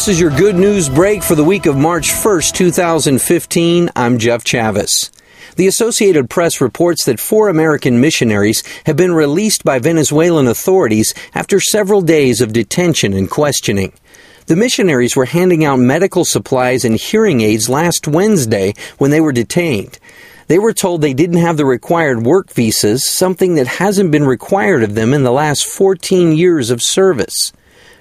This is your good news break for the week of March 1st, 2015. I'm Jeff Chavis. The Associated Press reports that four American missionaries have been released by Venezuelan authorities after several days of detention and questioning. The missionaries were handing out medical supplies and hearing aids last Wednesday when they were detained. They were told they didn't have the required work visas, something that hasn't been required of them in the last 14 years of service.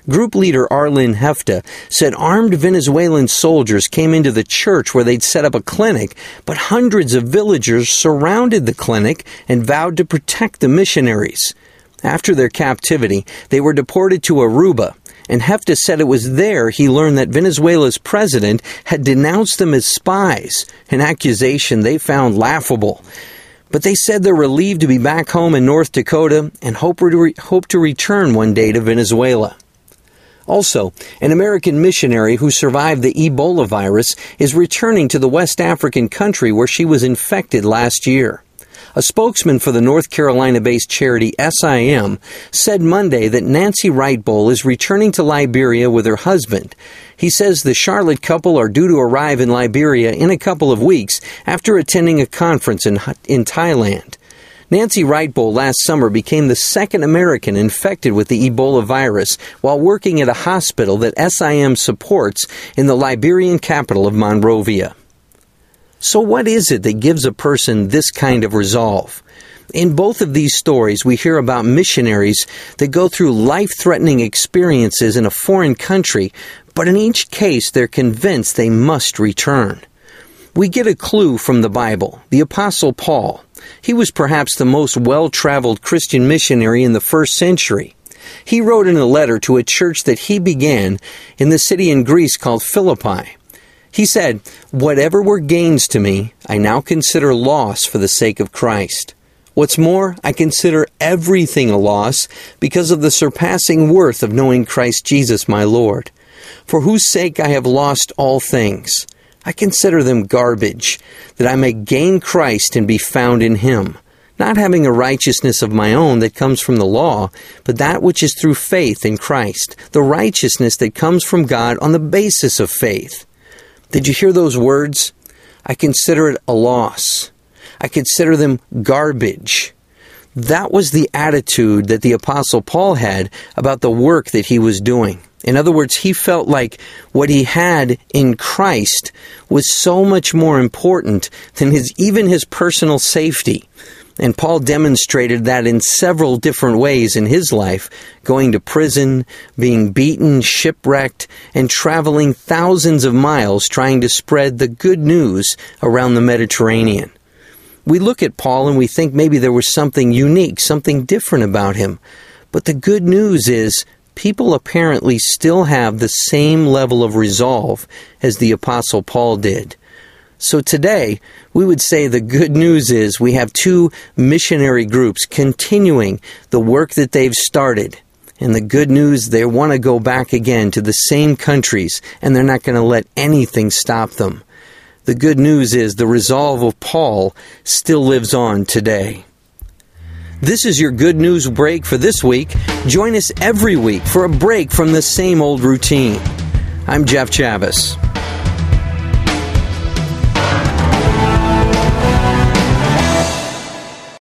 Group leader Arlen Hefta said armed Venezuelan soldiers came into the church where they'd set up a clinic, but hundreds of villagers surrounded the clinic and vowed to protect the missionaries. After their captivity, they were deported to Aruba, and Hefta said it was there he learned that Venezuela's president had denounced them as spies, an accusation they found laughable. But they said they're relieved to be back home in North Dakota and hope re- hope to return one day to Venezuela. Also, an American missionary who survived the Ebola virus is returning to the West African country where she was infected last year. A spokesman for the North Carolina based charity SIM said Monday that Nancy Writebol is returning to Liberia with her husband. He says the Charlotte couple are due to arrive in Liberia in a couple of weeks after attending a conference in, in Thailand. Nancy Writebol last summer became the second American infected with the Ebola virus while working at a hospital that SIM supports in the Liberian capital of Monrovia. So what is it that gives a person this kind of resolve? In both of these stories, we hear about missionaries that go through life threatening experiences in a foreign country, but in each case, they're convinced they must return. We get a clue from the Bible. The Apostle Paul, he was perhaps the most well traveled Christian missionary in the first century. He wrote in a letter to a church that he began in the city in Greece called Philippi. He said, Whatever were gains to me, I now consider loss for the sake of Christ. What's more, I consider everything a loss because of the surpassing worth of knowing Christ Jesus my Lord, for whose sake I have lost all things. I consider them garbage, that I may gain Christ and be found in him, not having a righteousness of my own that comes from the law, but that which is through faith in Christ, the righteousness that comes from God on the basis of faith. Did you hear those words? I consider it a loss. I consider them garbage. That was the attitude that the Apostle Paul had about the work that he was doing. In other words, he felt like what he had in Christ was so much more important than his, even his personal safety. And Paul demonstrated that in several different ways in his life, going to prison, being beaten, shipwrecked, and traveling thousands of miles trying to spread the good news around the Mediterranean. We look at Paul and we think maybe there was something unique, something different about him. But the good news is people apparently still have the same level of resolve as the Apostle Paul did. So today, we would say the good news is we have two missionary groups continuing the work that they've started. And the good news, they want to go back again to the same countries, and they're not going to let anything stop them. The good news is the resolve of Paul still lives on today. This is your good news break for this week. Join us every week for a break from the same old routine. I'm Jeff Chavis.